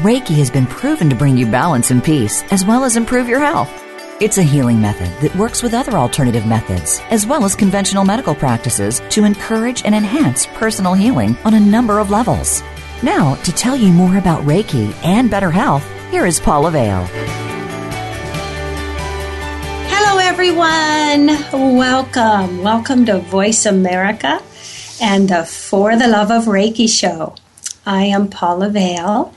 Reiki has been proven to bring you balance and peace, as well as improve your health. It's a healing method that works with other alternative methods, as well as conventional medical practices, to encourage and enhance personal healing on a number of levels. Now, to tell you more about Reiki and better health, here is Paula Vale. Hello, everyone. Welcome. Welcome to Voice America and the For the Love of Reiki show. I am Paula Vale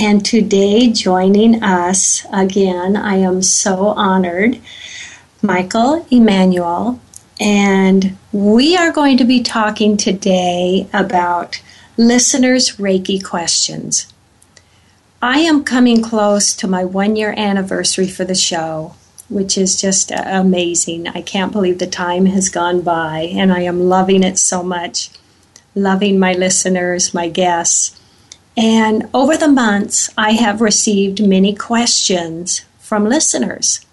and today, joining us again, I am so honored, Michael Emanuel. And we are going to be talking today about listeners' Reiki questions. I am coming close to my one year anniversary for the show, which is just amazing. I can't believe the time has gone by, and I am loving it so much. Loving my listeners, my guests. And over the months, I have received many questions from listeners.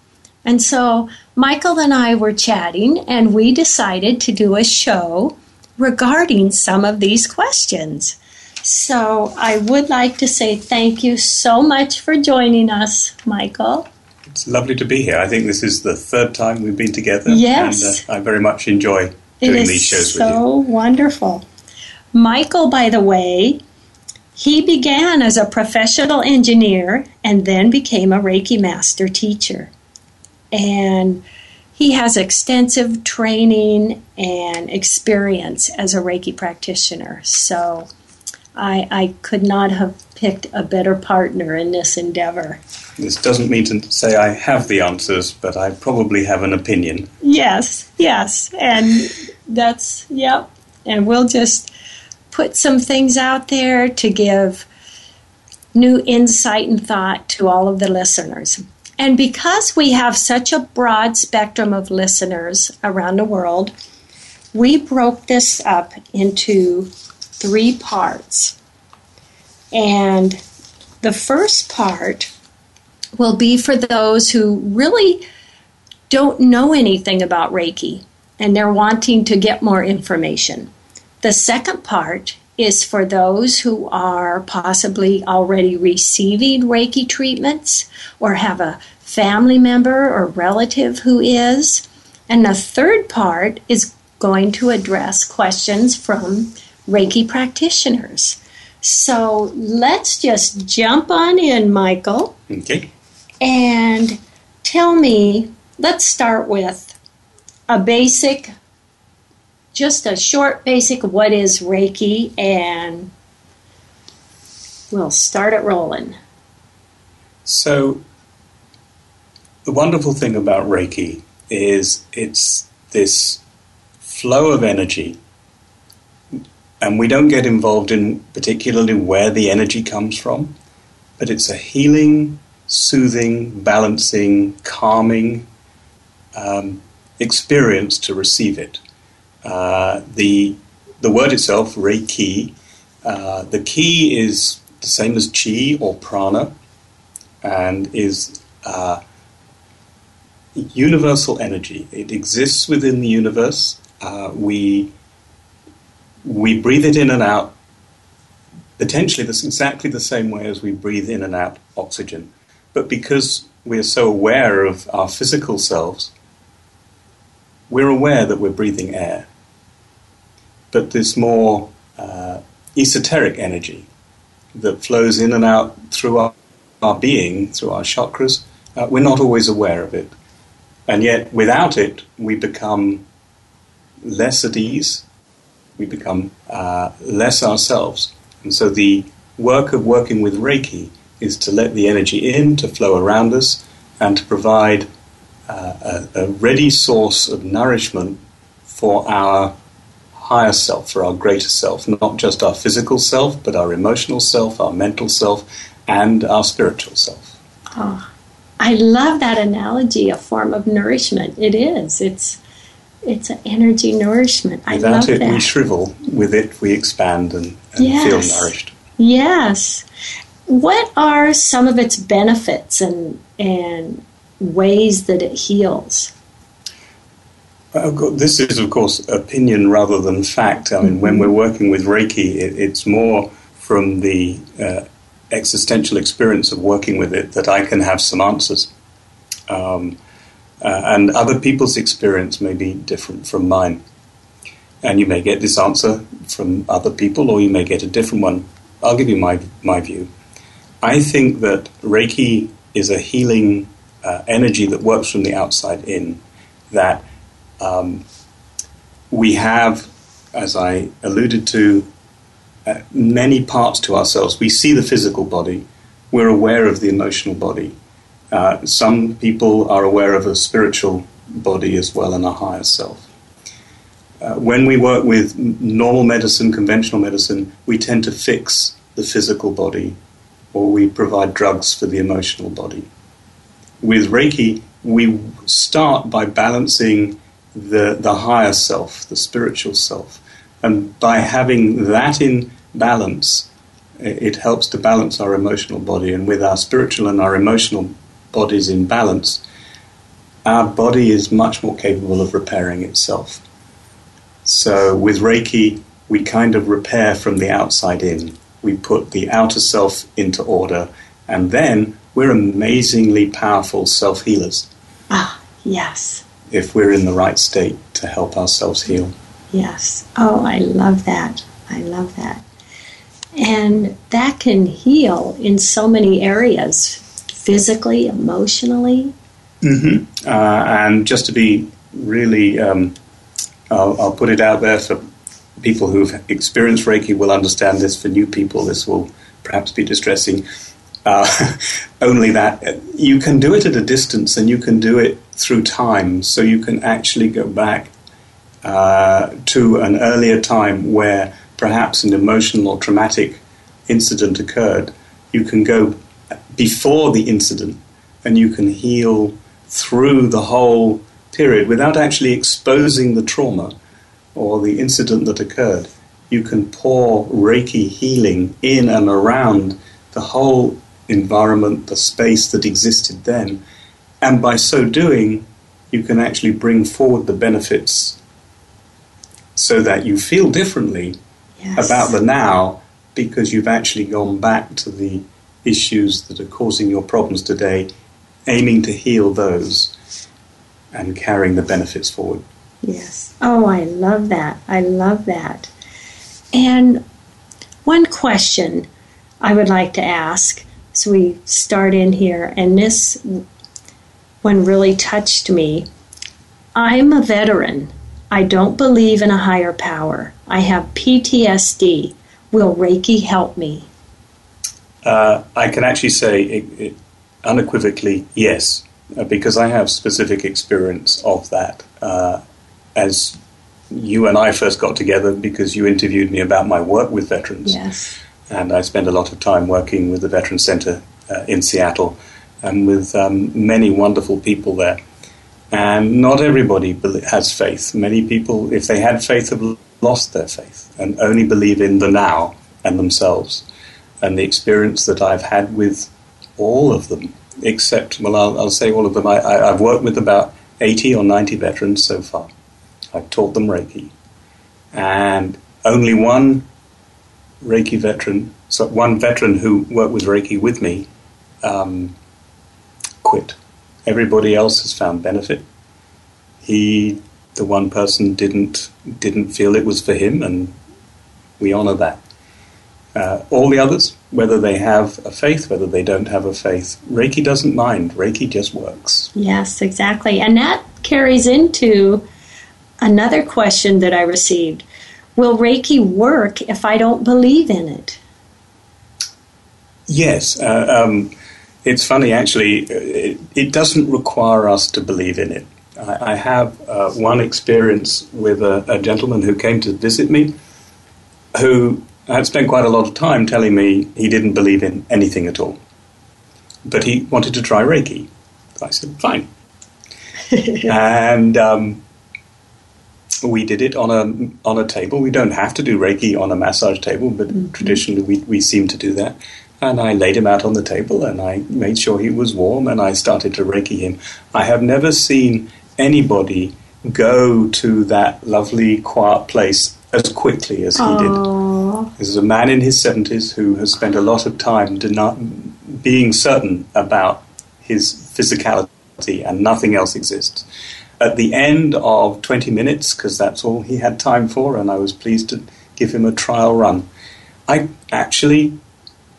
And so Michael and I were chatting, and we decided to do a show regarding some of these questions. So I would like to say thank you so much for joining us, Michael. It's lovely to be here. I think this is the third time we've been together. Yes. And uh, I very much enjoy doing these shows so with you. so wonderful. Michael, by the way, he began as a professional engineer and then became a Reiki master teacher. And he has extensive training and experience as a Reiki practitioner. So I, I could not have picked a better partner in this endeavor. This doesn't mean to say I have the answers, but I probably have an opinion. Yes, yes. And that's, yep. And we'll just put some things out there to give new insight and thought to all of the listeners. And because we have such a broad spectrum of listeners around the world, we broke this up into three parts. And the first part will be for those who really don't know anything about Reiki and they're wanting to get more information. The second part is for those who are possibly already receiving Reiki treatments or have a family member or relative who is. And the third part is going to address questions from Reiki practitioners. So let's just jump on in, Michael. Okay. And tell me, let's start with a basic just a short basic what is Reiki and we'll start it rolling. So, the wonderful thing about Reiki is it's this flow of energy, and we don't get involved in particularly where the energy comes from, but it's a healing, soothing, balancing, calming um, experience to receive it. Uh, the the word itself, Reiki, uh, the ki is the same as chi or prana, and is uh, universal energy. It exists within the universe. Uh, we we breathe it in and out. Potentially, that's exactly the same way as we breathe in and out oxygen. But because we're so aware of our physical selves, we're aware that we're breathing air but this more uh, esoteric energy that flows in and out through our, our being, through our chakras. Uh, we're not always aware of it. And yet, without it, we become less at ease, we become uh, less ourselves. And so, the work of working with Reiki is to let the energy in, to flow around us, and to provide uh, a, a ready source of nourishment for our higher self, for our greater self, not just our physical self, but our emotional self, our mental self, and our spiritual self. Oh, I love that analogy, a form of nourishment. It is. It's it's an energy nourishment. I Without love it, that. we shrivel. With it, we expand and, and Yes. feel nourished. Yes. What are some of its benefits and and ways that it heals? Uh, This is, of course, opinion rather than fact. I mean, when we're working with Reiki, it, it's more from the uh, existential experience of working with it that I can have some answers. Um, uh, and other people's experience may be different from mine. And you may get this answer from other people, or you may get a different one. I'll give you my, my view. I think that Reiki is a healing uh, energy that works from the outside in, that um, we have, as I alluded to, uh, many parts to ourselves. We see the physical body, we're aware of the emotional body. Uh, some people are aware of a spiritual body as well and a higher self. Uh, when we work with normal medicine, conventional medicine, we tend to fix the physical body or we provide drugs for the emotional body. With Reiki, we start by balancing the, the higher self, the spiritual self. And by having that in balance, it helps to balance our emotional body. And with our spiritual and our emotional bodies in balance, our body is much more capable of repairing itself. So with Reiki, we kind of repair from the outside in. We put the outer self into order, and then we're amazingly powerful self healers Ah, yes. If we're in the right state to help ourselves heal. Yes. Oh, I love that. I love that. And that can heal in so many areas physically, emotionally. Uh, and just to be really, um, I'll, I'll put it out there for people who've experienced Reiki will understand this. For new people, this will perhaps be distressing. Uh, only that you can do it at a distance and you can do it through time. So you can actually go back uh, to an earlier time where perhaps an emotional or traumatic incident occurred. You can go before the incident and you can heal through the whole period without actually exposing the trauma or the incident that occurred. You can pour Reiki healing in and around the whole environment, the space that existed then. And by so doing, you can actually bring forward the benefits so that you feel differently Yes. about the now because you've actually gone back to the issues that are causing your problems today, aiming to heal those and carrying the benefits forward. Yes. Oh, I love that. I love that. And one question I would like to ask as we start in here, and this one really touched me. I'm a veteran. I don't believe in a higher power. I have PTSD. Will Reiki help me? Uh, I can actually say it, it unequivocally yes, uh, because I have specific experience of that. Uh, as you and I first got together, because you interviewed me about my work with veterans. Yes. And I spend a lot of time working with the Veteran Center uh, in Seattle and with um, many wonderful people there. And not everybody has faith. Many people, if they had faith, have lost their faith and only believe in the now and themselves. And the experience that I've had with all of them, except, well, I'll, I'll say all of them. I, I, I've worked with about 80 or 90 veterans so far. I've taught them Reiki. And only one Reiki veteran, so one veteran who worked with Reiki with me, um, quit. Everybody else has found benefit. He, the one person, didn't didn't feel it was for him, and we honour that. Uh, all the others, whether they have a faith, whether they don't have a faith, Reiki doesn't mind. Reiki just works. Yes, exactly. And that carries into another question that I received. Will Reiki work if I don't believe in it? Yes, uh, um, it's funny, actually, it, it, doesn't require us to believe in it. I, I have uh, one experience with a, a, gentleman who came to visit me who had spent quite a lot of time telling me he didn't believe in anything at all. But he wanted to try Reiki. I said, fine. and um, we did it on a on a table. We don't have to do Reiki on a massage table, but mm-hmm. traditionally we, we seem to do that. And I laid him out on the table and I made sure he was warm and I started to Reiki him. I have never seen anybody go to that lovely, quiet place as quickly as he Aww. did. This is a man in his 70s who has spent a lot of time being certain about his physicality and nothing else exists. At the end of 20 minutes, because that's all he had time for, and I was pleased to give him a trial run, I actually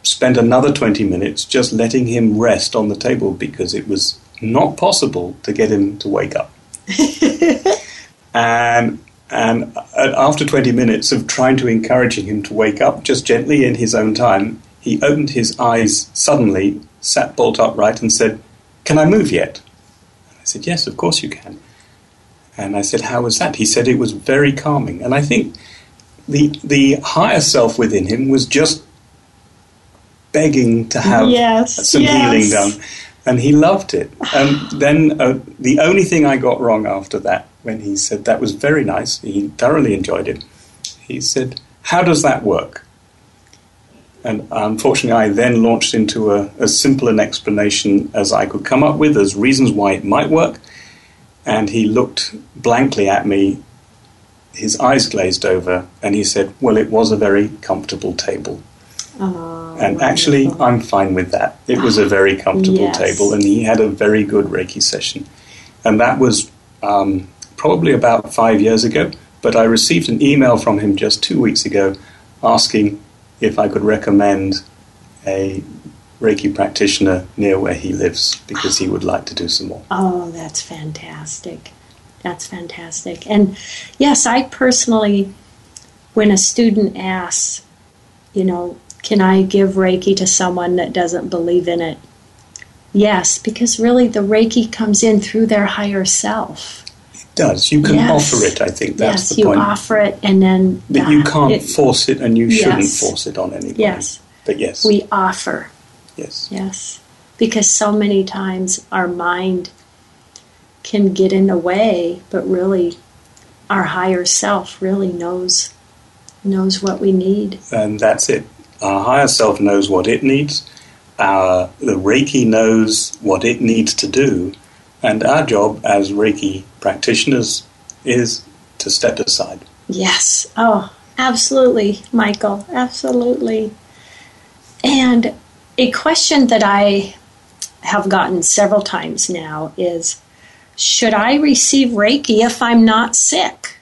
spent another 20 minutes just letting him rest on the table because it was not possible to get him to wake up. and and after 20 minutes of trying to encouraging him to wake up just gently in his own time, he opened his eyes suddenly, sat bolt upright, and said, Can I move yet? I said, Yes, of course you can. And I said, How was that? He said it was very calming. And I think the, the higher self within him was just begging to have yes, some yes. healing done. And he loved it. And then uh, the only thing I got wrong after that, when he said that was very nice, he thoroughly enjoyed it, he said, How does that work? And unfortunately, I then launched into a, as simple an explanation as I could come up with as reasons why it might work. And he looked blankly at me, his eyes glazed over, and he said, Well, it was a very comfortable table. Oh, and actually. I'm fine with that. It was a very comfortable yes. table, and he had a very good Reiki session. And that was um, probably about five years ago. But I received an email from him just two weeks ago asking if I could recommend a Reiki practitioner near where he lives because he would like to do some more. Oh, that's fantastic. That's fantastic. And yes, I personally, when a student asks, you know, can I give Reiki to someone that doesn't believe in it? Yes, because really the Reiki comes in through their higher self. It does. You can yes. offer it, I think that's yes, the point. you offer it and then. But you can't it, force it and you yes. shouldn't force it on anybody. Yes. But yes. We offer. Yes. Yes. Because so many times our mind can get in the way, but really our higher self really knows knows what we need. And that's it. Our higher self knows what it needs. Our, the Reiki knows what it needs to do. And our job as Reiki practitioners is to step aside. Yes. Oh, absolutely, Michael. Absolutely. And a question that I have gotten several times now is Should I receive Reiki if I'm not sick?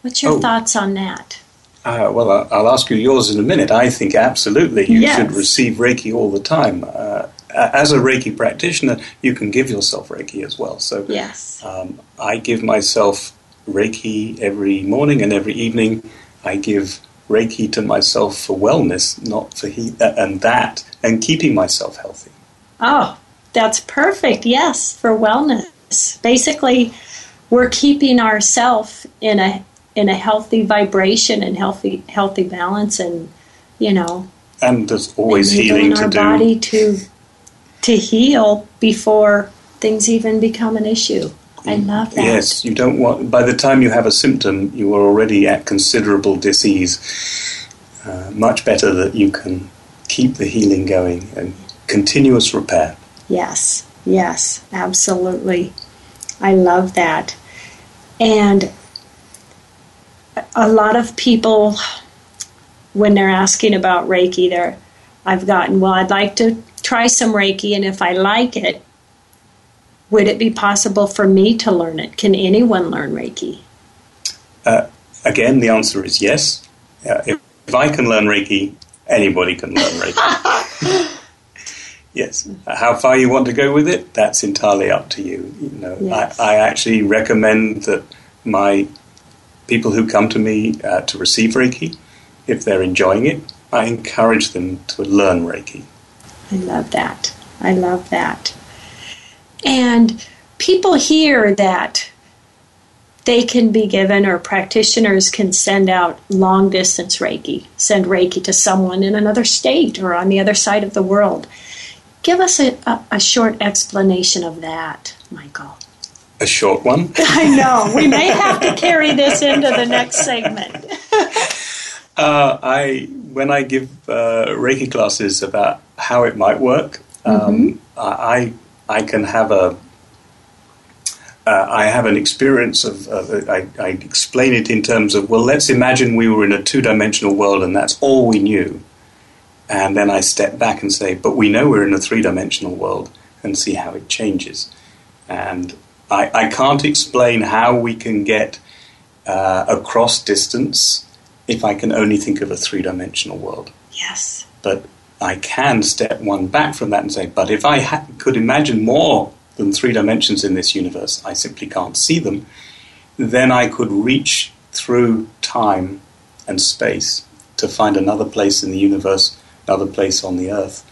What's your oh. thoughts on that? Uh, well, I'll ask you yours in a minute. I think absolutely you yes. should receive Reiki all the time. Uh, as a Reiki practitioner, you can give yourself Reiki as well. So, yes, um, I give myself Reiki every morning and every evening. I give Reiki to myself for wellness, not for he- uh, and that, and keeping myself healthy. Oh, that's perfect. Yes, for wellness. Basically, we're keeping ourselves in a in a healthy vibration and healthy healthy balance and you know and there's always healing to do. body to to heal before things even become an issue i love that. Yes you don't want by the time you have a symptom you are already at considerable disease uh, much better that you can keep the healing going and continuous repair. Yes yes absolutely. I love that. And a lot of people, when they're asking about Reiki, they're, I've gotten, well, I'd like to try some Reiki, and if I like it, would it be possible for me to learn it? Can anyone learn Reiki? Uh, again, the answer is yes. Uh, if, if, I can learn Reiki, anybody can learn Reiki. yes. How far you want to go with it, that's entirely up to you. You know, yes. I, I actually recommend that my people who come to me uh, to receive Reiki, if they're enjoying it, I encourage them to learn Reiki. I love that. I love that. And people hear that they can be given, or practitioners can send out long distance Reiki, send Reiki to someone in another state or on the other side of the world. Give us a, a, a short explanation of that, Michael. A short one? I know. We may have to carry this into the next segment. uh, I when I give uh, Reiki classes about how it might work, um, mm-hmm. I I can have a uh, I have an experience of, uh, I, I, explain it in terms of, well, let's imagine we were in a two dimensional world and that's all we knew. And then I step back and say, but we know we're in a three dimensional world and see how it changes. And I, I can't explain how we can get uh, across distance if I can only think of a three dimensional world. Yes. But I can step one back from that and say, but if I ha- could imagine more than three dimensions in this universe, I simply can't see them, then I could reach through time and space to find another place in the universe, another place on the earth,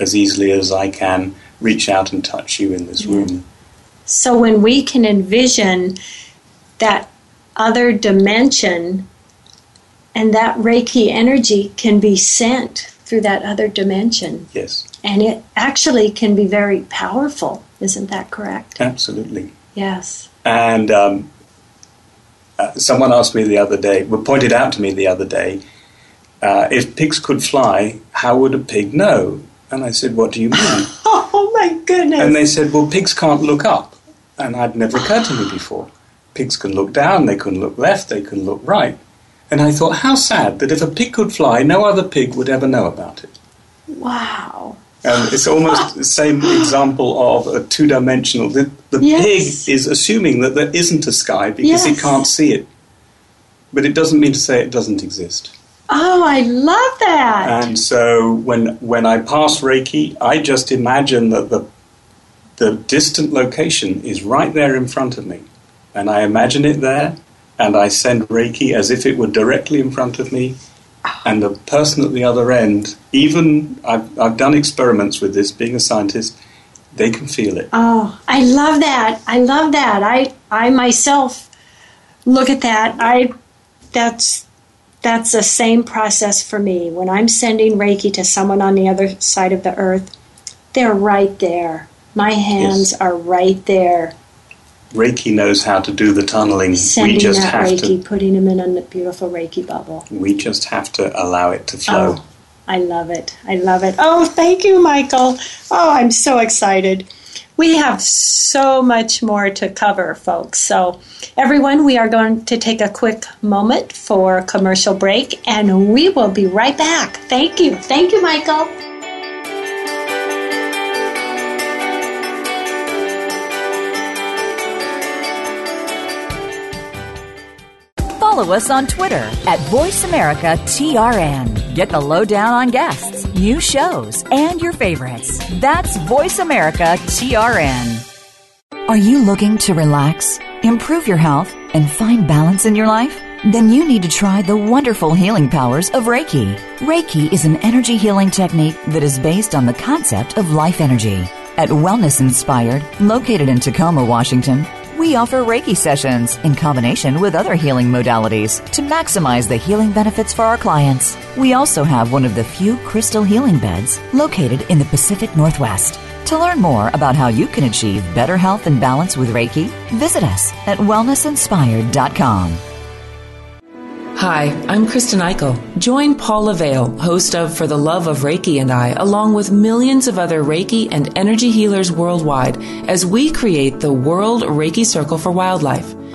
as easily as I can reach out and touch you in this room. So when we can envision that other dimension and that Reiki energy can be sent through that other dimension. Yes. And it actually can be very powerful. Isn't that correct? Absolutely. Yes. And um, uh, someone asked me the other day, well, pointed out to me the other day, uh, if pigs could fly, how would a pig know? And I said, What do you mean? oh my goodness. And they said, Well, pigs can't look up. And I'd never occurred to me before. Pigs can look down, they can look left, they can look right. And I thought, how sad that if a pig could fly, no other pig would ever know about it. Wow. And it's almost the same example of a two dimensional. The, the yes. pig is assuming that there isn't a sky because yes. it can't see it. But it doesn't mean to say it doesn't exist. Oh, I love that. And so when when I pass Reiki, I just imagine that the the distant location is right there in front of me. And I imagine it there and I send Reiki as if it were directly in front of me and the person at the other end, even I've, I've done experiments with this, being a scientist, they can feel it. Oh, I love that. I love that. I I myself look at that. I that's that's the same process for me. When I'm sending Reiki to someone on the other side of the earth, they're right there. My hands yes. are right there. Reiki knows how to do the tunneling. Sending we just that have Reiki, to, putting him in a beautiful Reiki bubble. We just have to allow it to flow. Oh, I love it. I love it. Oh, thank you, Michael. Oh, I'm so excited. We have so much more to cover, folks. So, everyone, we are going to take a quick moment for a commercial break, and we will be right back. Thank you. Thank you, Michael. Follow us on Twitter at VoiceAmericaTRN. Get the lowdown on guests, new shows, and your favorites. That's VoiceAmericaTRN. Are you looking to relax, improve your health, and find balance in your life? Then you need to try the wonderful healing powers of Reiki. Reiki is an energy healing technique that is based on the concept of life energy. At Wellness Inspired, located in Tacoma, Washington, we offer Reiki sessions in combination with other healing modalities to maximize the healing benefits for our clients. We also have one of the few crystal healing beds located in the Pacific Northwest. To learn more about how you can achieve better health and balance with Reiki, visit us at wellnessinspired.com. Hi, I'm Kristen Eichel. Join Paula Vale, host of For the Love of Reiki and I, along with millions of other Reiki and energy healers worldwide, as we create the World Reiki Circle for Wildlife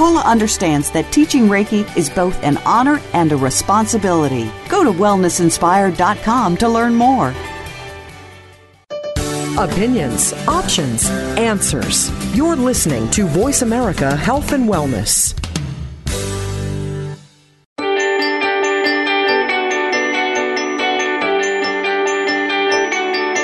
Paula understands that teaching Reiki is both an honor and a responsibility. Go to wellnessinspired.com to learn more. Opinions, options, answers. You're listening to Voice America Health and Wellness.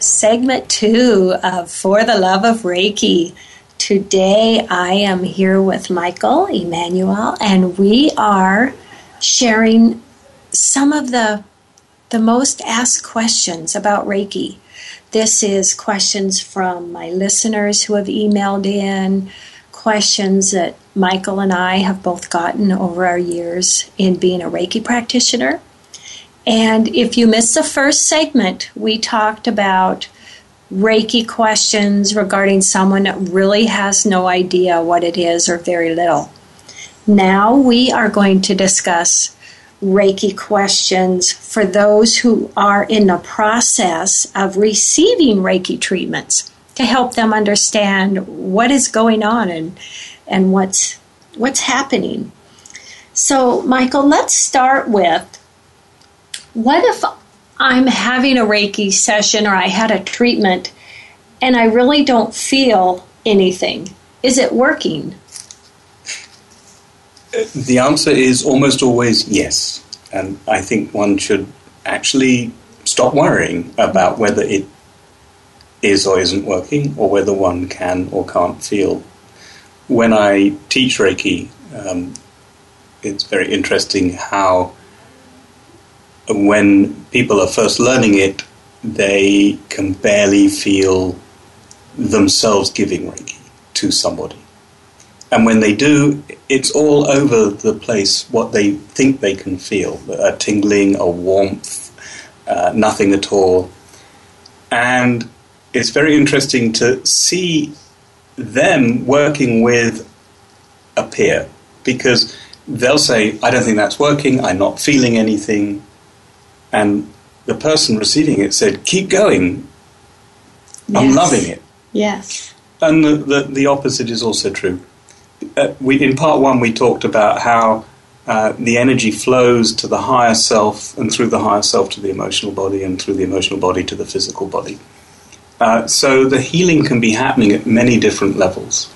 segment two of For the Love of Reiki. Today I am here with Michael Emanuel, and we are sharing some of the the most asked questions about Reiki. This is questions from my listeners who have emailed in, questions that Michael and I have both gotten over our years in being a Reiki practitioner. And if you missed the first segment, we talked about Reiki questions regarding someone that really has no idea what it is or very little. Now we are going to discuss Reiki questions for those who are in the process of receiving Reiki treatments to help them understand what is going on and, and what's, what's happening. So, Michael, let's start with what if I'm having a Reiki session or I had a treatment and I really don't feel anything? Is it working? The answer is almost always yes. And I think one should actually stop worrying about whether it is or isn't working or whether one can or can't feel. When I teach Reiki, um, it's very interesting how when people are first learning it, they can barely feel themselves giving Reiki to somebody. And when they do, it's all over the place what they think they can feel a tingling, a warmth, uh, nothing at all. And it's very interesting to see them working with a peer because they'll say, I don't think that's working, I'm not feeling anything. And the person receiving it said, Keep going, I'm Yes. loving it. Yes. And the, the, the opposite is also true. Uh, we, in part one, we talked about how uh, the energy flows to the higher self and through the higher self to the emotional body and through the emotional body to the physical body. Uh, so the healing can be happening at many different levels.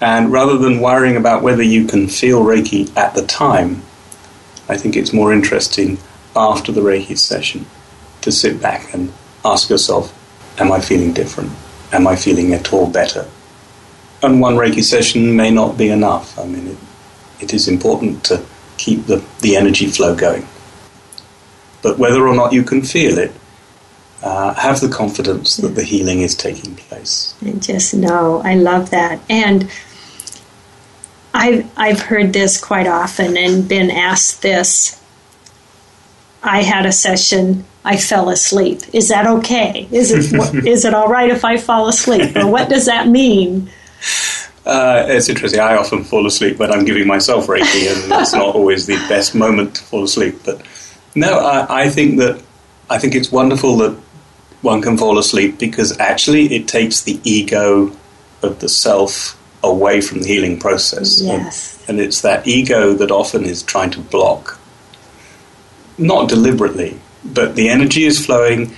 And rather than worrying about whether you can feel Reiki at the time, I think it's more interesting after the Reiki session to sit back and ask yourself, Am I feeling different? Am I feeling at all better? And one Reiki session may not be enough. I mean, it, it is important to keep the, the energy flow going. But whether or not you can feel it, uh, have the confidence that the healing is taking place. And just know, I love that. And I've, I've heard this quite often and been asked this. I had a session, I fell asleep. Is that okay? Is it, what, is it all right if I fall asleep? Or what does that mean? Uh, it's interesting. I often fall asleep when I'm giving myself Reiki, and it's not always the best moment to fall asleep. But no, I, I think that I think it's wonderful that one can fall asleep because actually it takes the ego of the self away from the healing process. Yes. And, and it's that ego that often is trying to block, not deliberately, but the energy is flowing.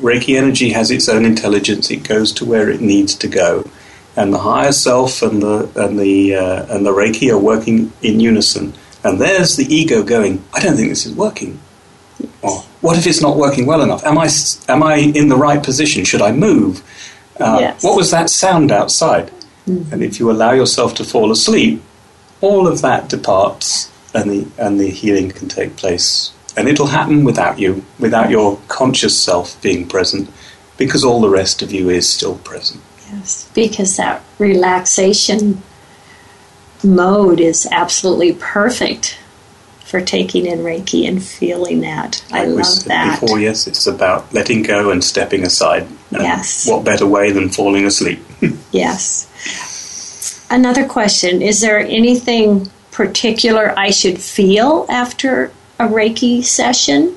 Reiki energy has its own intelligence. It goes to where it needs to go, and the higher self and the and the uh, and the Reiki are working in unison. And there's the ego going. I don't think this is working. Or what if it's not working well enough? Am I am I in the right position? Should I move? Uh, Yes. What was that sound outside? And if you allow yourself to fall asleep, all of that departs, and the and the healing can take place. And it'll happen without you, without your conscious self being present, because all the rest of you is still present. Yes, because that relaxation mode is absolutely perfect for taking in Reiki and feeling that. I Like we love that. Before, yes, it's about letting go and stepping aside. And Yes. What better way than falling asleep? Yes. Another question Is there anything particular I should feel after a Reiki session?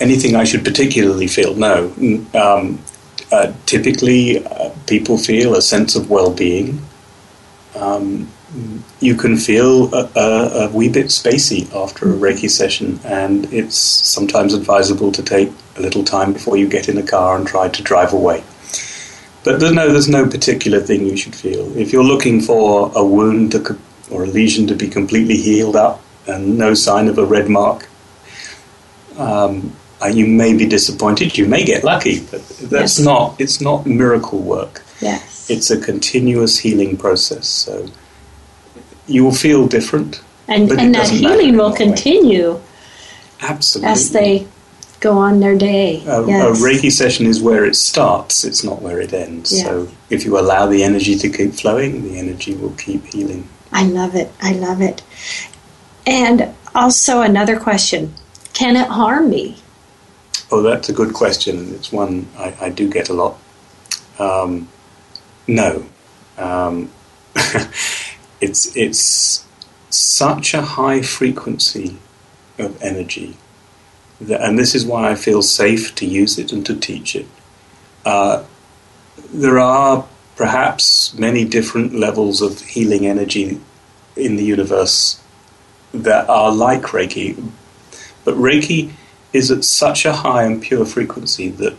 Anything I should particularly feel? No. Um, uh, typically, uh, people feel a sense of well-being. Um, you can feel a, a, a wee bit spacey after a Reiki session, and it's sometimes advisable to take a little time before you get in a car and try to drive away. But there's no, there's no particular thing you should feel. If you're looking for a wound to, or a lesion to be completely healed up and no sign of a red mark, um, uh, you may be disappointed. You may get lucky, but that's Yes. not. It's not miracle work. Yes. It's a continuous healing process. So you will feel different. and but it and that healing will way. continue Absolutely. as they go on their day. A, yes. a Reiki session is where it starts, it's not where it ends. Yes. So if you allow the energy to keep flowing, the energy will keep healing. I love it. I love it. And also another question Can it harm me? Oh, that's a good question, and it's one I, I do get a lot. Um, no. Um, it's, it's such a high frequency of energy, that, and this is why I feel safe to use it and to teach it. Uh, there are perhaps many different levels of healing energy in the universe that are like Reiki, but Reiki is at such a high and pure frequency that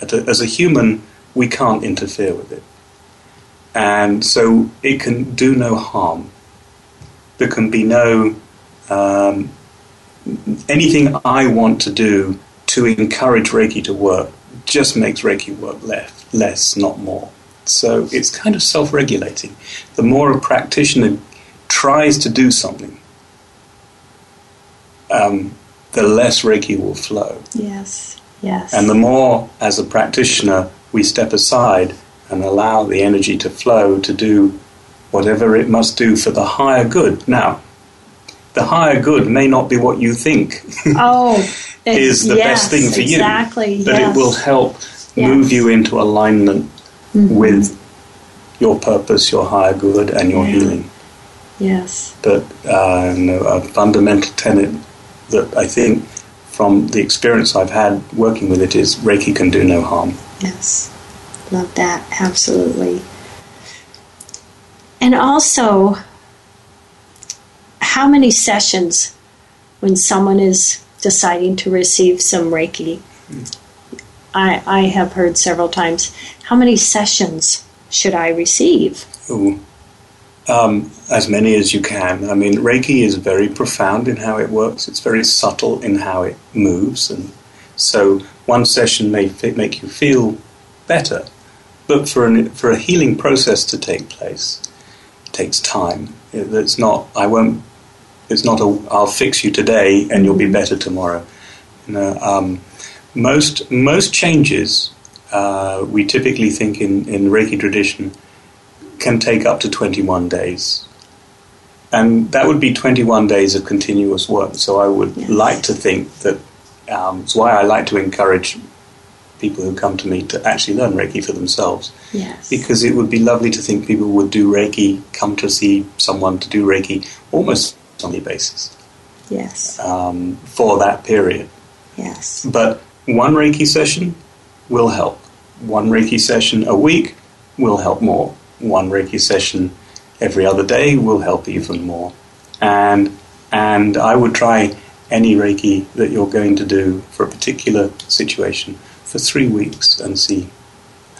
at a, as a human we can't interfere with it. And so it can do no harm. There can be no um, anything I want to do to encourage Reiki to work just makes Reiki work less, less, not more. So it's kind of self regulating. The more a practitioner tries to do something, um, the less Reiki will flow. Yes. Yes. And the more, as a practitioner, we step aside and allow the energy to flow to do whatever it must do for the higher good. Now, the higher good may not be what you think oh, is the yes, best thing for you, Exactly. but yes. it will help Yes. move Mm-hmm. you into alignment with your purpose, your higher good, and your Yeah. healing. Yes. But uh, no, a fundamental tenet that I think, from the experience I've had working with it, is Reiki can do no harm. Yes. Love that. Absolutely. And also, how many sessions when someone is deciding to receive some Reiki? Hmm. I, I have heard several times, how many sessions should I receive? Ooh. Um, as many as you can. I mean, Reiki is very profound in how it works. It's very subtle in how it moves, and so one session may fi- make you feel better, but for an, for a healing process to take place, it takes time. It- It's not. I won't. It's not a. I'll fix you today, and you'll be better tomorrow. You know, um, most most changes uh, we typically think in in Reiki tradition can take up to 21 days. And that would be 21 days of continuous work. So I would Yes. like to think that um, it's why I like to encourage people who come to me to actually learn Reiki for themselves. Yes. Because it would be lovely to think people would do Reiki, come to see someone to do Reiki almost on a basis yes. um, for that period. Yes. But one Reiki session will help. One Reiki session a week will help more. One Reiki session every other day will help even more. And and I would try any Reiki that you're going to do for a particular situation for three weeks and see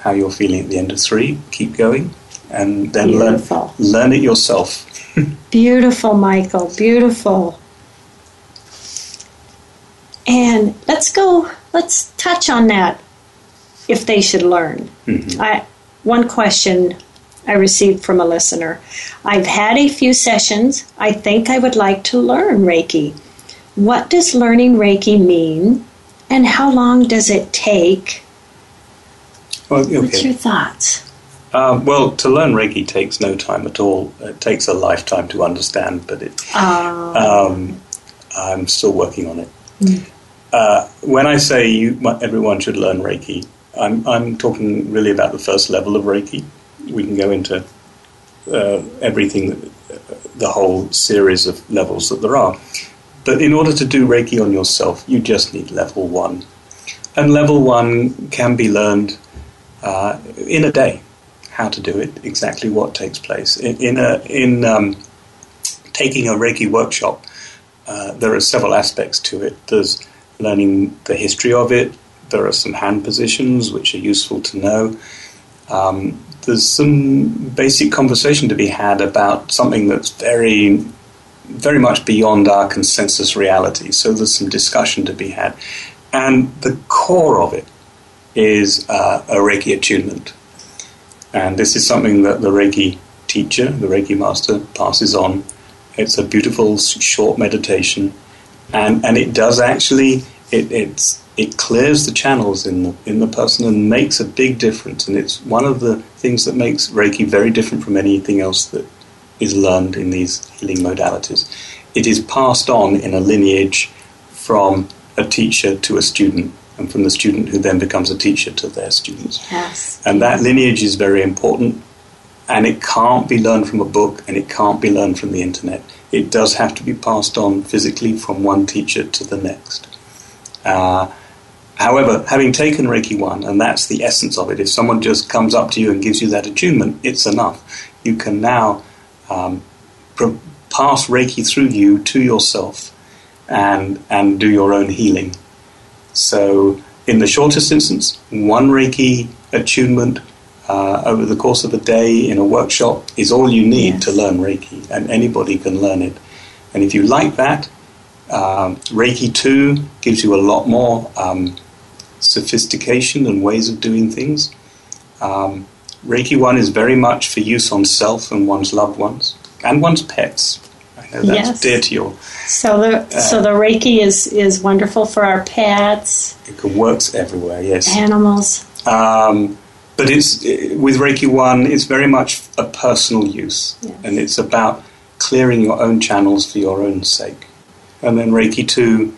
how you're feeling at the end of three. Keep going and then learn, Beautiful. learn it yourself. Beautiful, Michael. Beautiful. And let's go, let's touch on that if they should learn. Mm-hmm. I, one question I received from a listener I've had a few sessions. I think I would like to learn Reiki. What does learning Reiki mean? And how long does it take? Well, What's your thoughts? Um, well, to learn Reiki takes no time at all. It takes a lifetime to understand, but it, Uh, um, I'm still working on it. Uh, when I say you, everyone should learn Reiki, I'm, I'm talking really about the first level of Reiki. We can go into uh, everything, uh, the whole series of levels that there are. But in order to do Reiki on yourself, you just need level one. And level one can be learned uh, in a day. How to do it, exactly what takes place. In, in, a, in um, taking a Reiki workshop, uh, there are several aspects to it. There's learning the history of it. There are some hand positions which are useful to know. Um, there's some basic conversation to be had about something that's very, very much beyond our consensus reality. So there's some discussion to be had, and the core of it is uh, a Reiki attunement. And this is something that the Reiki teacher, the Reiki master, passes on. It's a beautiful short meditation, and, and it does actually it it's, it clears the channels in the in the person and makes a big difference. And it's one of the things that makes Reiki very different from anything else that is learned in these healing modalities. It is passed on in a lineage from a teacher to a student, and from the student who then becomes a teacher to their students. yes. And that lineage is very important, and it can't be learned from a book, and it can't be learned from the internet. It does have to be passed on physically from one teacher to the next. Uh, however, having taken Reiki 1, and that's the essence of it, if someone just comes up to you and gives you that attunement, it's enough. You can now um, pro- pass Reiki through you to yourself and, and do your own healing. So, in the shortest instance, one Reiki attunement uh, over the course of a day in a workshop is all you need Yes. to learn Reiki, and anybody can learn it. And if you like that, um, Reiki 2 gives you a lot more um, sophistication and ways of doing things. Um, Reiki 1 is very much for use on self and one's loved ones, and one's pets. I know that's Yes. dear to your So the so the Reiki is is wonderful for our pets, It works everywhere, yes. animals. Um, but it's with Reiki One, it's very much a personal use, Yes. and it's about clearing your own channels for your own sake. And then Reiki Two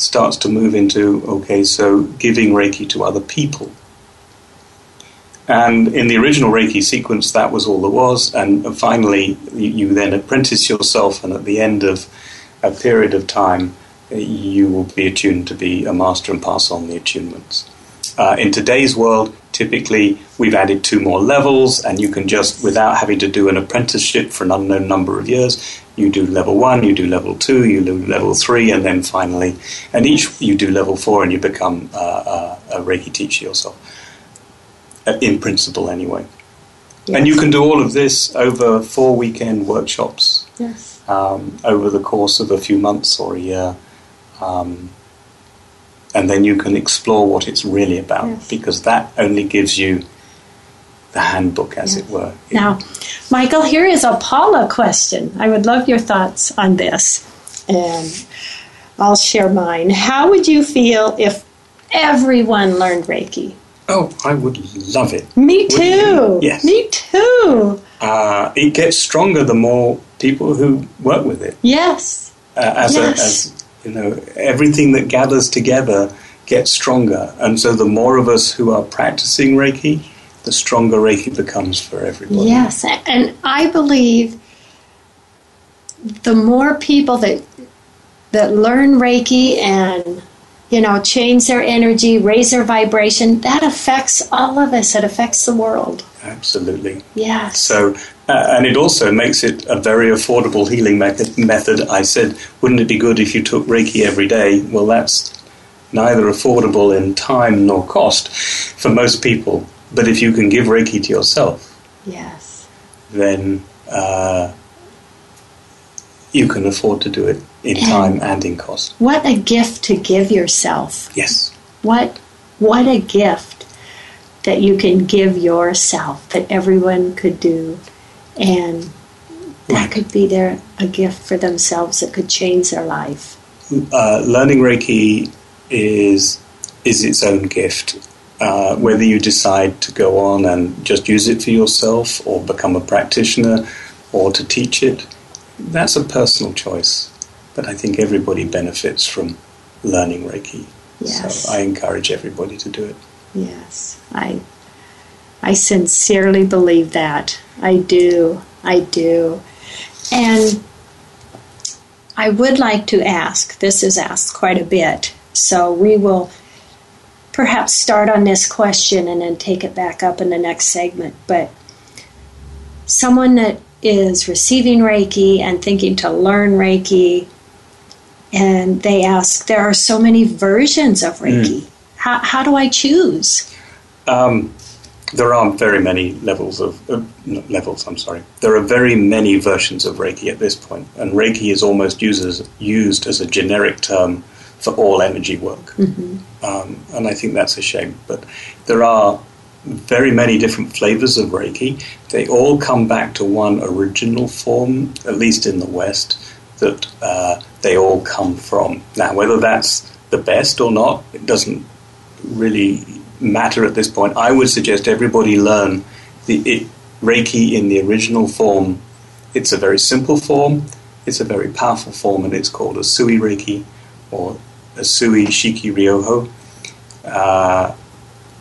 starts to move into okay, so giving Reiki to other people. And in the original Reiki sequence, that was all there was. And finally, you, then apprentice yourself, and at the end of a period of time, you will be attuned to be a master and pass on the attunements. Uh, in today's world, typically we've added two more levels, and you can just, without having to do an apprenticeship for an unknown number of years, you do level one, you do level two, you do level three, and then finally, and each you do level four, and you become uh, uh, a Reiki teacher yourself, uh, in principle, anyway. And you can do all of this over four weekend workshops Yes. um, over the course of a few months or a year. Um, and then you can explore what it's really about Yes. because that only gives you the handbook, as it were. Now, Michael, here is a Paula question. I would love your thoughts on this, and I'll share mine. How would you feel if everyone learned Reiki? Oh, I would love it. Me too. Yes. Me too. Uh, it gets stronger the more people who work with it. Yes. uh, as, Yes. a, as you know, everything that gathers together gets stronger, and so the more of us who are practicing Reiki, the stronger Reiki becomes for everybody. Yes, and I believe the more people that that learn Reiki and you know change their energy, raise their vibration, that affects all of us. It affects the world. Absolutely. Yes. So, Uh, and it also makes it a very affordable healing me- method. I said, wouldn't it be good if you took Reiki every day? Well, that's neither affordable in time nor cost for most people. But if you can give Reiki to yourself, Yes. then uh, you can afford to do it in And- time and in cost. What a gift to give yourself. Yes. What what a gift that you can give yourself that everyone could do and that Right. could be their a gift for themselves that could change their life. uh, learning Reiki is is its own gift. Uh, whether you decide to go on and just use it for yourself, or become a practitioner, or to teach it, that's a personal choice. But I think everybody benefits from learning Reiki. Yes. So I encourage everybody to do it. Yes. I I sincerely believe that. I do. I do. And I would like to ask, this is asked quite a bit, so we will perhaps start on this question and then take it back up in the next segment. But someone that is receiving Reiki and thinking to learn Reiki, and they ask, there are so many versions of Reiki. How, how do I choose? Um, there are very many levels of uh, levels. I'm sorry. There are very many versions of Reiki at this point, and Reiki is almost used as, used as a generic term for all energy work. Um, and I think that's a shame. But there are very many different flavors of Reiki. They all come back to one original form, at least in the West, that uh, they all come from. Now, whether that's the best or not, it doesn't really matter at this point. I would suggest everybody learn the it, Reiki in the original form. It's a very simple form. It's a very powerful form, and it's called Usui Reiki or Sui Shiki Ryoho. Uh,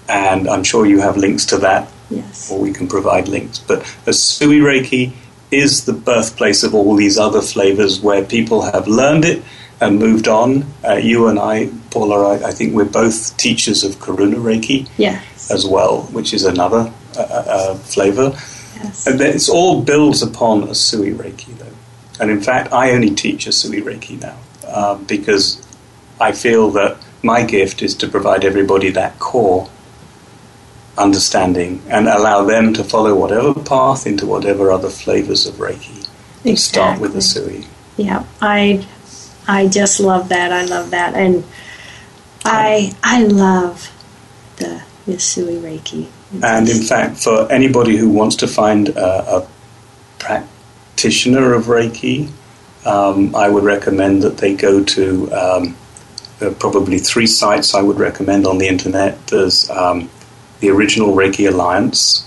and I'm sure you have links to that, Yes. or we can provide links. But Usui Reiki is the birthplace of all these other flavors where people have learned it and moved on. Uh, you and I, Paula, I, I think we're both teachers of Karuna Reiki Yes. as well, which is another uh, uh, flavor. Yes. And it's all builds upon Usui Reiki, though. And in fact, I only teach Usui Reiki now uh, because I feel that my gift is to provide everybody that core understanding and allow them to follow whatever path into whatever other flavors of Reiki. And Start with the Sui. Yeah, I I just love that. I love that, and I I love the Usui Reiki. And in fact, for anybody who wants to find a, a practitioner of Reiki, um, I would recommend that they go to um, there are probably three sites I would recommend on the internet. There's um, the original Reiki Alliance,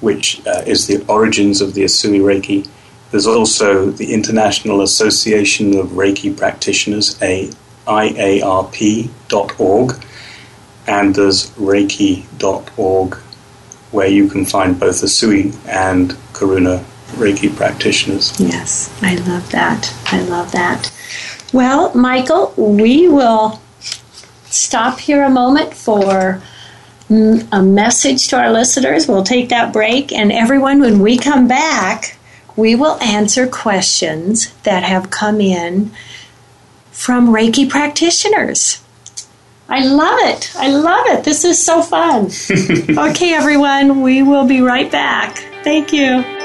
which uh, is the origins of the Usui Reiki. There's also the International Association of Reiki Practitioners, a IARP.org, and there's Reiki.org, where you can find both Usui and Karuna Reiki practitioners. Yes, I love that. I love that. Well, Michael, we will stop here a moment for a message to our listeners. We'll take that break, and everyone, when we come back, we will answer questions that have come in from Reiki practitioners. I love it. I love it. This is so fun. okay, everyone, we will be right back. Thank you.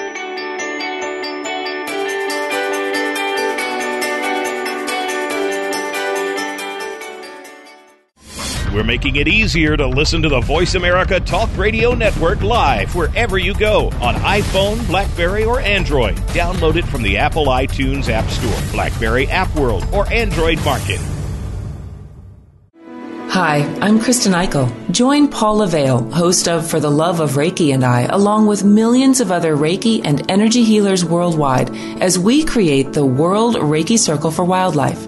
We're making it easier to listen to the Voice America Talk Radio Network live wherever you go on iPhone, Blackberry, or Android. Download it from the Apple iTunes App Store, Blackberry App World, or Android Market. Hi, I'm Kristen Eichel. Join Paula Vale, host of For the Love of Reiki and I, along with millions of other Reiki and energy healers worldwide, as we create the World Reiki Circle for Wildlife.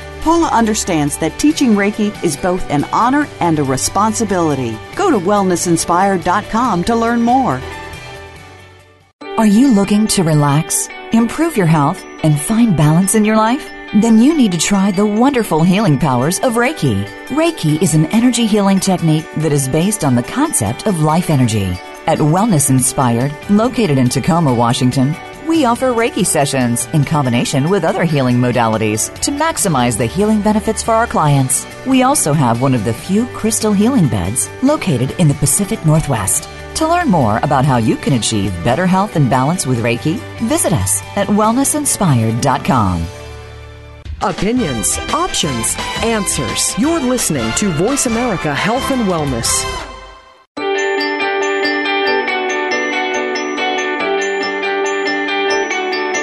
Paula understands that teaching Reiki is both an honor and a responsibility. Go to wellnessinspired.com to learn more. Are you looking to relax, improve your health, and find balance in your life? Then you need to try the wonderful healing powers of Reiki. Reiki is an energy healing technique that is based on the concept of life energy. At Wellness Inspired, located in Tacoma, Washington, we offer Reiki sessions in combination with other healing modalities to maximize the healing benefits for our clients. We also have one of the few crystal healing beds located in the Pacific Northwest. To learn more about how you can achieve better health and balance with Reiki, visit us at wellnessinspired.com. Opinions, options, answers. You're listening to Voice America Health and Wellness.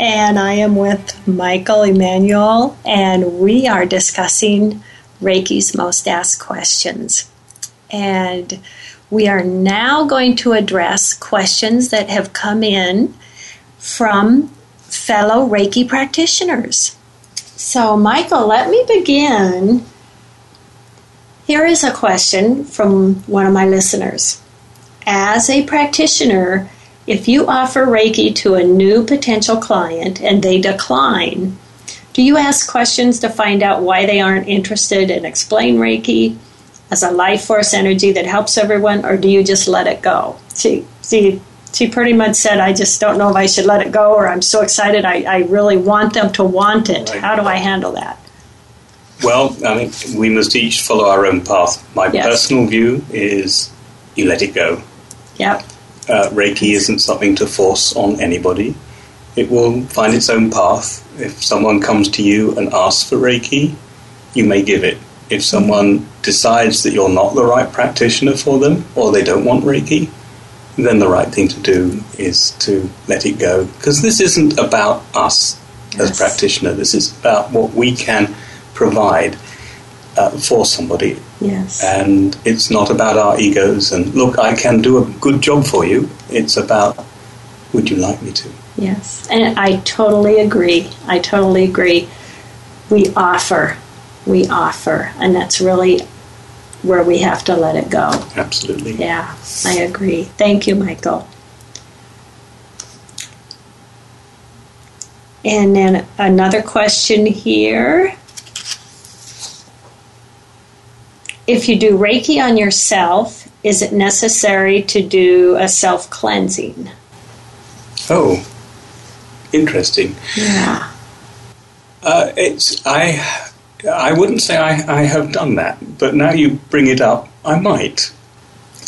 and I am with Michael Emanuel, and we are discussing Reiki's most asked questions. And we are now going to address questions that have come in from fellow Reiki practitioners. So, Michael, let me begin. Here is a question from one of my listeners. As a practitioner, if you offer Reiki to a new potential client and they decline, do you ask questions to find out why they aren't interested and explain Reiki as a life force energy that helps everyone, or do you just let it go? She, she, she pretty much said, I just don't know if I should let it go, or I'm so excited, I, I really want them to want it. How do I handle that? Well, I think we must each follow our own path. My Yes. personal view is you let it go. Yep. Uh, Reiki isn't something to force on anybody. It will find its own path. If someone comes to you and asks for Reiki, you may give it. If someone decides that you're not the right practitioner for them or they don't want Reiki, then the right thing to do is to let it go. Because this isn't about us as Yes. practitioner. This is about what we can provide uh, for somebody Yes. and it's not about our egos and look i can do a good job for you it's about would you like me to Yes, and I totally agree. I totally agree. We offer, we offer, and that's really where we have to let it go. absolutely Yeah, I agree. Thank you, Michael. And then another question here. If you do Reiki on yourself, is it necessary to do a self cleansing? oh interesting Yeah. uh, it's i i wouldn't say I, I have done that but now you bring it up i might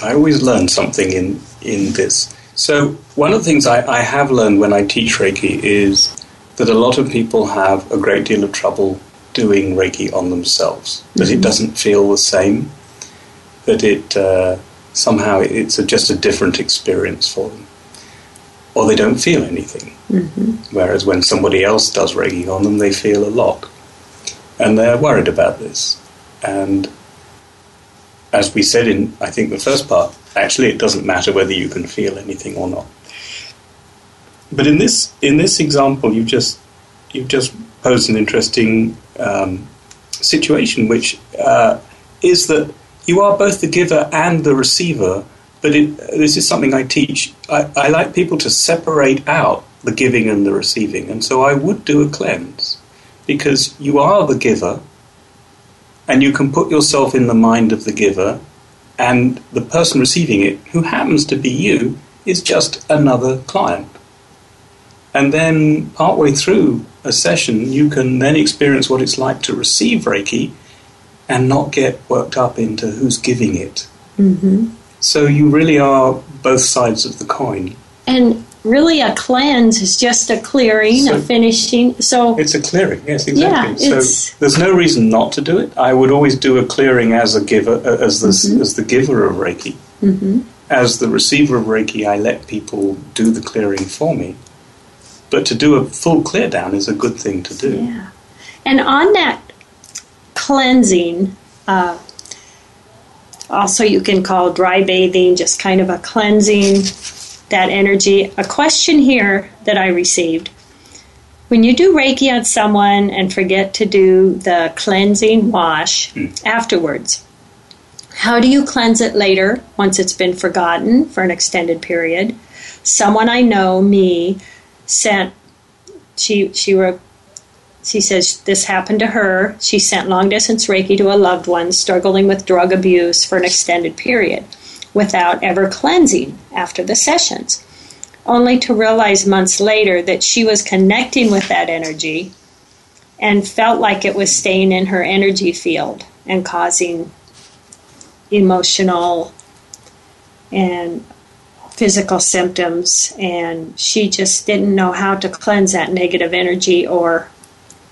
i always learn something in in this so one of the things I, I have learned when i teach reiki is that a lot of people have a great deal of trouble doing reiki on themselves. That it doesn't feel the same. That it uh, somehow it's a, just a different experience for them. Or they don't feel anything. Whereas when somebody else does reiki on them they feel a lot. And they're worried about this. And as we said in i think the first part actually it doesn't matter whether you can feel anything or not. But in this in this example, you just you just posed an interesting um, situation, which uh, is that you are both the giver and the receiver. But it, this is something I teach. I, I like people to separate out the giving and the receiving, and so I would do a cleanse because you are the giver, and you can put yourself in the mind of the giver, and the person receiving it, who happens to be you, is just another client. And then, partway through a session, you can then experience what it's like to receive Reiki and not get worked up into who's giving it. Mm-hmm. So, you really are both sides of the coin. And really, a cleanse is just a clearing, So- a finishing. So, It's a clearing, yes, exactly. Yeah, so there's no reason not to do it. I would always do a clearing as a giver, uh, as the Mm-hmm. as the giver of Reiki. As the receiver of Reiki, I let people do the clearing for me. But to do a full clear down is a good thing to do. yeah. And on that cleansing, uh, also you can call dry bathing just kind of a cleansing that energy. A question here that I received when you do Reiki on someone and forget to do the cleansing wash afterwards, how do you cleanse it later once it's been forgotten for an extended period? Someone I know, me, sent she she wrote she says this happened to her. She sent long distance Reiki to a loved one struggling with drug abuse for an extended period without ever cleansing after the sessions, only to realize months later that she was connecting with that energy and felt like it was staying in her energy field and causing emotional and physical symptoms and she just didn't know how to cleanse that negative energy or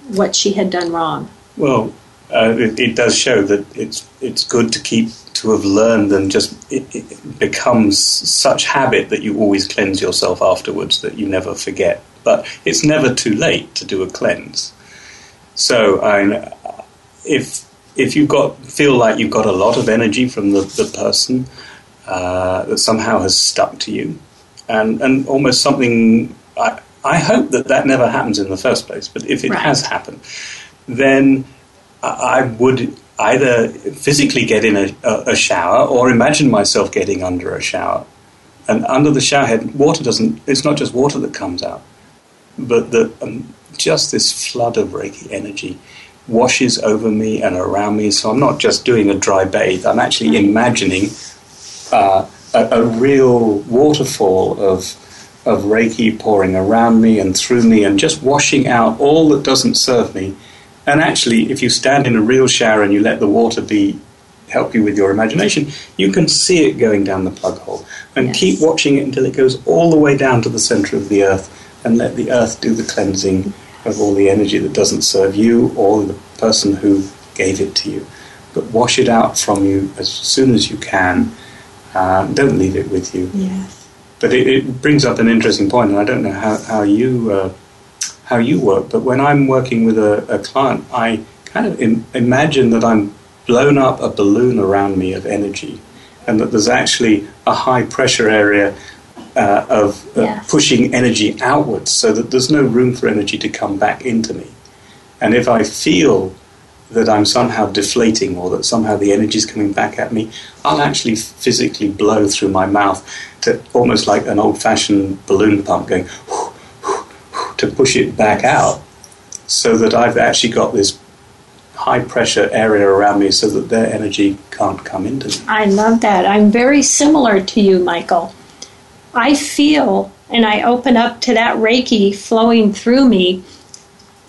what she had done wrong. Well, uh, it, it does show that it's it's good to keep to have learned and just it, it becomes such habit that you always cleanse yourself afterwards that you never forget. But it's never too late to do a cleanse. So, I, if if you've got feel like you've got a lot of energy from the, the person uh, that somehow has stuck to you, and and almost something. I, I hope that that never happens in the first place. But if it Right. has happened, then I would either physically get in a, a, a shower or imagine myself getting under a shower. And under the shower head, water doesn't, it's not just water that comes out, but the, um, just this flood of Reiki energy washes over me and around me. So I'm not just doing a dry bathe, I'm actually imagining uh, a, a real waterfall of of Reiki pouring around me and through me and just washing out all that doesn't serve me. And actually, if you stand in a real shower and you let the water be help you with your imagination, you can see it going down the plug hole. And Yes. keep watching it until it goes all the way down to the center of the earth and let the earth do the cleansing of all the energy that doesn't serve you or the person who gave it to you. But wash it out from you as soon as you can. Uh, don't leave it with you. Yes. But it, it brings up an interesting point, and I don't know how, how you uh, how you work. But when I'm working with a, a client, I kind of Im- imagine that I'm blown up a balloon around me of energy, and that there's actually a high pressure area uh, of uh, Yes. pushing energy outwards, so that there's no room for energy to come back into me. And if I feel that I'm somehow deflating or that somehow the energy is coming back at me, I'll actually physically blow through my mouth to almost like an old fashioned balloon pump going to push it back out so that I've actually got this high pressure area around me so that their energy can't come into me. I love that. I'm very similar to you, Michael. I feel and I open up to that Reiki flowing through me.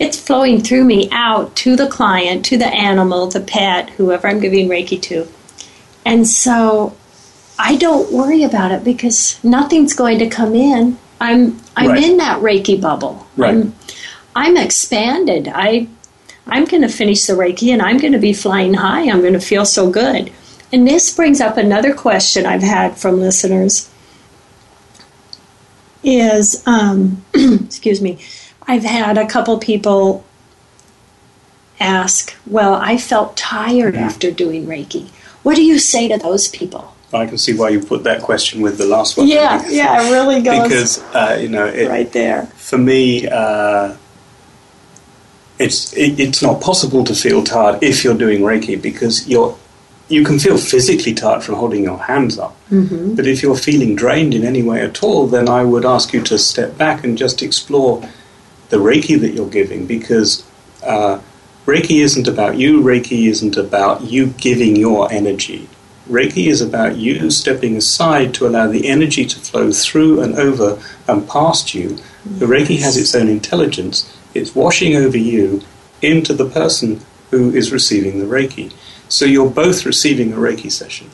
It's flowing through me out to the client, to the animal, the pet, whoever I'm giving Reiki to. And so I don't worry about it because nothing's going to come in. I'm I'm Right. in that Reiki bubble. Right. I'm I'm expanded. I I'm going to finish the Reiki and I'm going to be flying high. I'm going to feel so good. And this brings up another question I've had from listeners is um, excuse me. I've had a couple people ask, "Well, I felt tired after doing Reiki. What do you say to those people?" I can see why you put that question with the last one. Yeah, yeah, it really goes because uh, you know it, right there. For me, uh, it's it, it's not possible to feel tired if you're doing Reiki because you're you can feel physically tired from holding your hands up. Mm-hmm. But if you're feeling drained in any way at all, then I would ask you to step back and just explore the Reiki that you're giving because uh, Reiki isn't about you. Reiki isn't about you giving your energy. Reiki is about you stepping aside to allow the energy to flow through and over and past you. The Reiki has its own intelligence. It's washing over you into the person who is receiving the Reiki. So you're both receiving a Reiki session.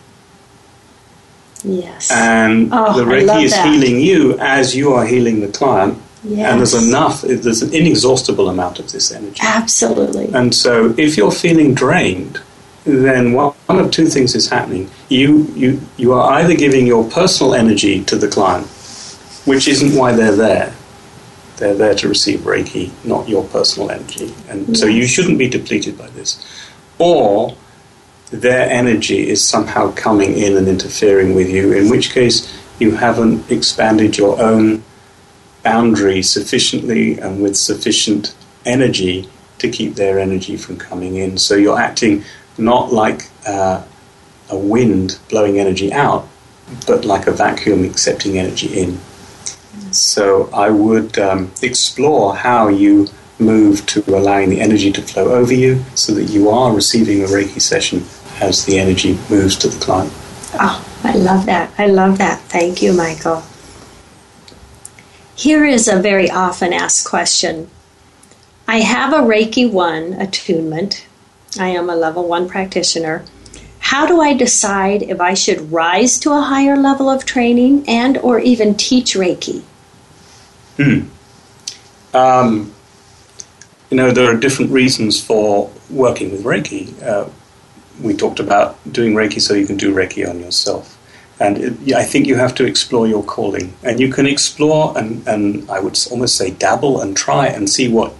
Yes. And Oh, the Reiki is that. healing you as you are healing the client. Yes. And there's enough, there's an inexhaustible amount of this energy. Absolutely. And so, if you're feeling drained, then one one of two things is happening. You, you, you are either giving your personal energy to the client, which isn't why they're there. They're there to receive Reiki, not your personal energy. And so, you shouldn't be depleted by this. Or their energy is somehow coming in and interfering with you, in which case, you haven't expanded your own boundary sufficiently and with sufficient energy to keep their energy from coming in. So you're acting not like uh, a wind blowing energy out, but like a vacuum accepting energy in. So I would um, explore how you move to allowing the energy to flow over you so that you are receiving a Reiki session as the energy moves to the client. Oh, I love that. I love that. Thank you, Michael. Here is a very often asked question. I have a Reiki 1 attunement. I am a level 1 practitioner. How do I decide if I should rise to a higher level of training and or even teach Reiki? Hmm. Um, you know, there are different reasons for working with Reiki. Uh, we talked about doing Reiki so you can do Reiki on yourself. And I think you have to explore your calling. And you can explore and, and I would almost say dabble and try and see what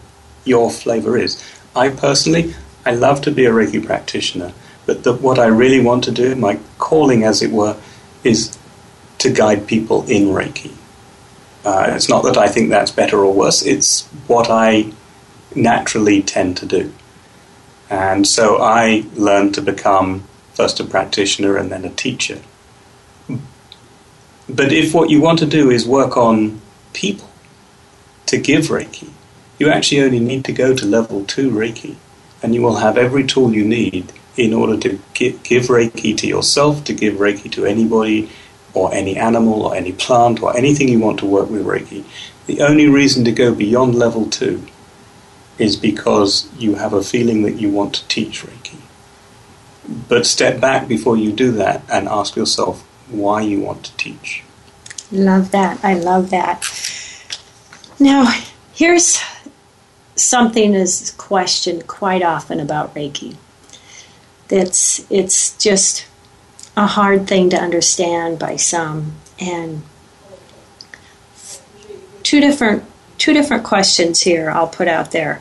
your flavor is. I personally, I love to be a Reiki practitioner, but the, what I really want to do, my calling as it were, is to guide people in Reiki. Uh, it's not that I think that's better or worse, it's what I naturally tend to do. And so I learned to become first a practitioner and then a teacher. But if what you want to do is work on people to give Reiki, you actually only need to go to level two Reiki, and you will have every tool you need in order to gi- give Reiki to yourself, to give Reiki to anybody, or any animal, or any plant, or anything you want to work with Reiki. The only reason to go beyond level two is because you have a feeling that you want to teach Reiki. But step back before you do that and ask yourself why you want to teach. Love that. I love that. Now, here's something is questioned quite often about Reiki. That's it's just a hard thing to understand by some and two different two different questions here I'll put out there.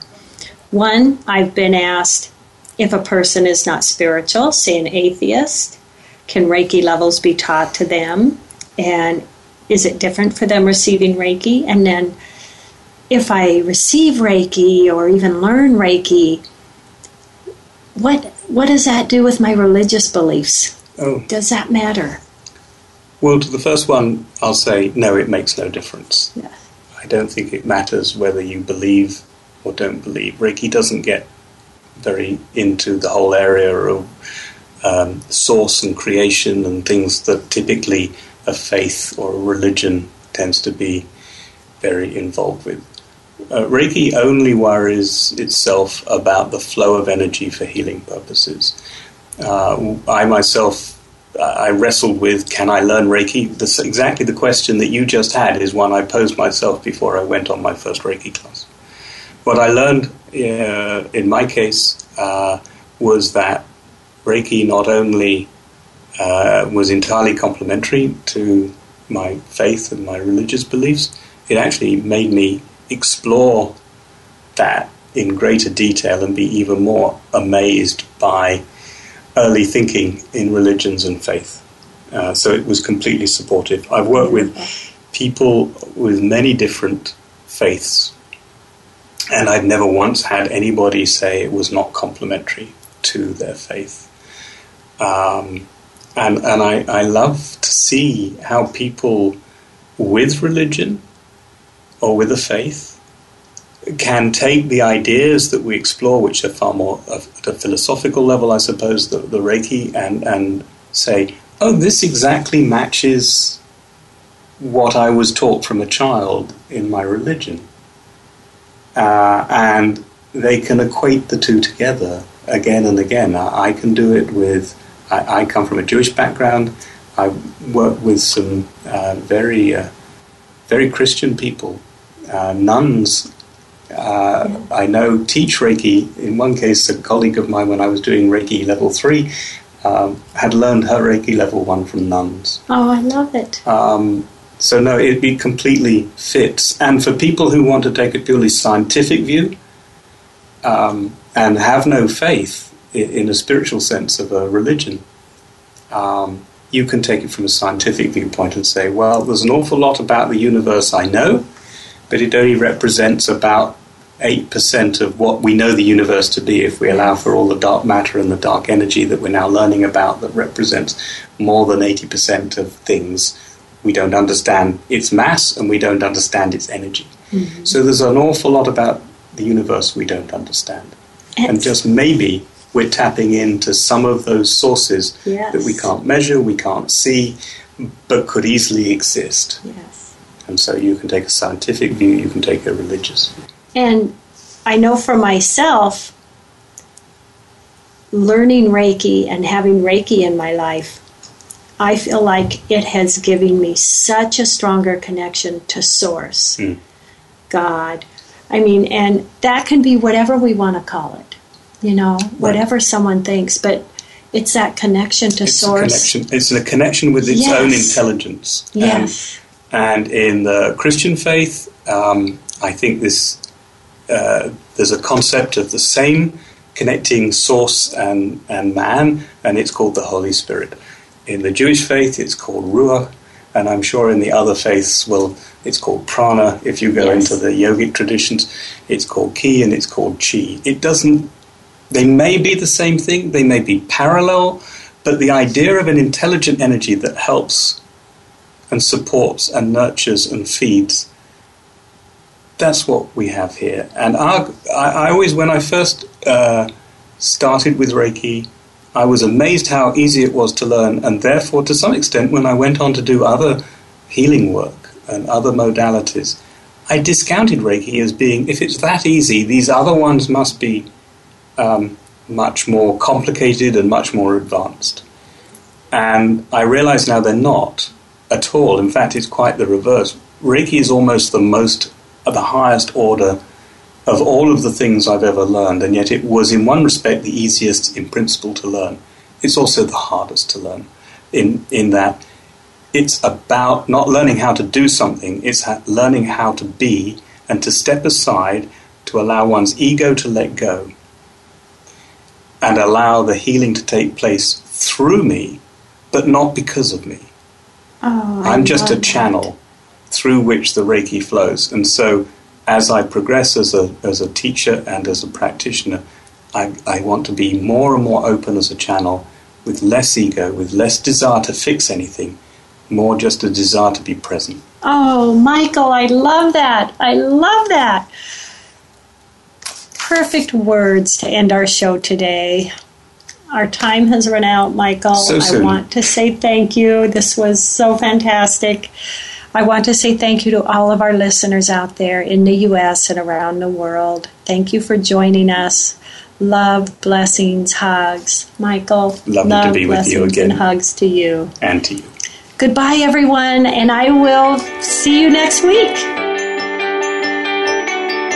One, I've been asked if a person is not spiritual, say an atheist, can Reiki levels be taught to them? And is it different for them receiving Reiki? And then if I receive Reiki or even learn Reiki, what what does that do with my religious beliefs? Oh, Does that matter? well, to the first one, I'll say no, it makes no difference. Yeah. I don't think it matters whether you believe or don't believe. Reiki doesn't get very into the whole area of um, source and creation and things that typically a faith or a religion tends to be very involved with. Uh, Reiki only worries itself about the flow of energy for healing purposes. Uh, I myself, I wrestled with can I learn Reiki? This, exactly the question that you just had is one I posed myself before I went on my first Reiki class. What I learned uh, in my case uh, was that Reiki not only uh, was entirely complementary to my faith and my religious beliefs, it actually made me explore that in greater detail and be even more amazed by early thinking in religions and faith. Uh, so it was completely supportive. I've worked with people with many different faiths, and I've never once had anybody say it was not complementary to their faith. Um, and and I, I love to see how people with religion or with a faith can take the ideas that we explore, which are far more at a philosophical level, I suppose, the, the Reiki, and, and say, oh, this exactly matches what I was taught from a child in my religion. Uh, and they can equate the two together again and again. I, I can do it with, I, I, come from a Jewish background. I work with some uh, very, uh, very Christian people, uh, nuns uh, I know teach Reiki. In one case, a colleague of mine, when I was doing Reiki level three, um, had learned her Reiki level one from nuns. Oh, I love it. Um, so no, it, it completely fits. And for people who want to take a purely scientific view um, and have no faith in, in, a spiritual sense of a religion, um, you can take it from a scientific viewpoint and say, well, there's an awful lot about the universe I know but it only represents about 8% of what we know the universe to be if we allow for all the dark matter and the dark energy that we're now learning about that represents more than 80% of things. We don't understand its mass and we don't understand its energy. Mm-hmm. So there's an awful lot about the universe we don't understand. It's and just maybe we're tapping into some of those sources yes. that we can't measure, we can't see, but could easily exist. Yes. And so you can take a scientific view, you can take a religious view. And I know for myself, learning Reiki and having Reiki in my life, I feel like it has given me such a stronger connection to Source, mm. God. I mean, and that can be whatever we want to call it, you know, right. whatever someone thinks, but it's that connection to it's Source. Connection. It's a connection with its yes. own intelligence. Yes. And in the Christian faith, um, I think this uh, there's a concept of the same connecting source and, and man, and it's called the Holy Spirit. In the Jewish faith, it's called Ruach, and I'm sure in the other faiths, well, it's called prana. If you go yes. into the yogic traditions, it's called ki and it's called chi. It doesn't, they may be the same thing, they may be parallel, but the idea of an intelligent energy that helps and supports and nurtures and feeds. That's what we have here. And our, I, I, always, when I first uh, started with Reiki, I was amazed how easy it was to learn, and therefore, to some extent, when I went on to do other healing work and other modalities, I discounted Reiki as being, if it's that easy, these other ones must be um, much more complicated and much more advanced. And I realize now they're not at all. In fact, it's quite the reverse. Reiki is almost the most, the highest order of all of the things I've ever learned, and yet it was, in one respect, the easiest in principle to learn. It's also the hardest to learn, in in that it's about not learning how to do something; it's learning how to be and to step aside to allow one's ego to let go and allow the healing to take place through me, but not because of me. Oh, I'm just a channel that. through which the Reiki flows. And so, as I progress as a, as a teacher and as a practitioner, I, I want to be more and more open as a channel with less ego, with less desire to fix anything, more just a desire to be present. Oh, Michael, I love that. I love that. Perfect words to end our show today. Our time has run out, Michael. So I want to say thank you. This was so fantastic. I want to say thank you to all of our listeners out there in the U.S. and around the world. Thank you for joining us. Love, blessings, hugs. Michael, Lovely love, to be with you again. and hugs to you. And to you. Goodbye, everyone, and I will see you next week.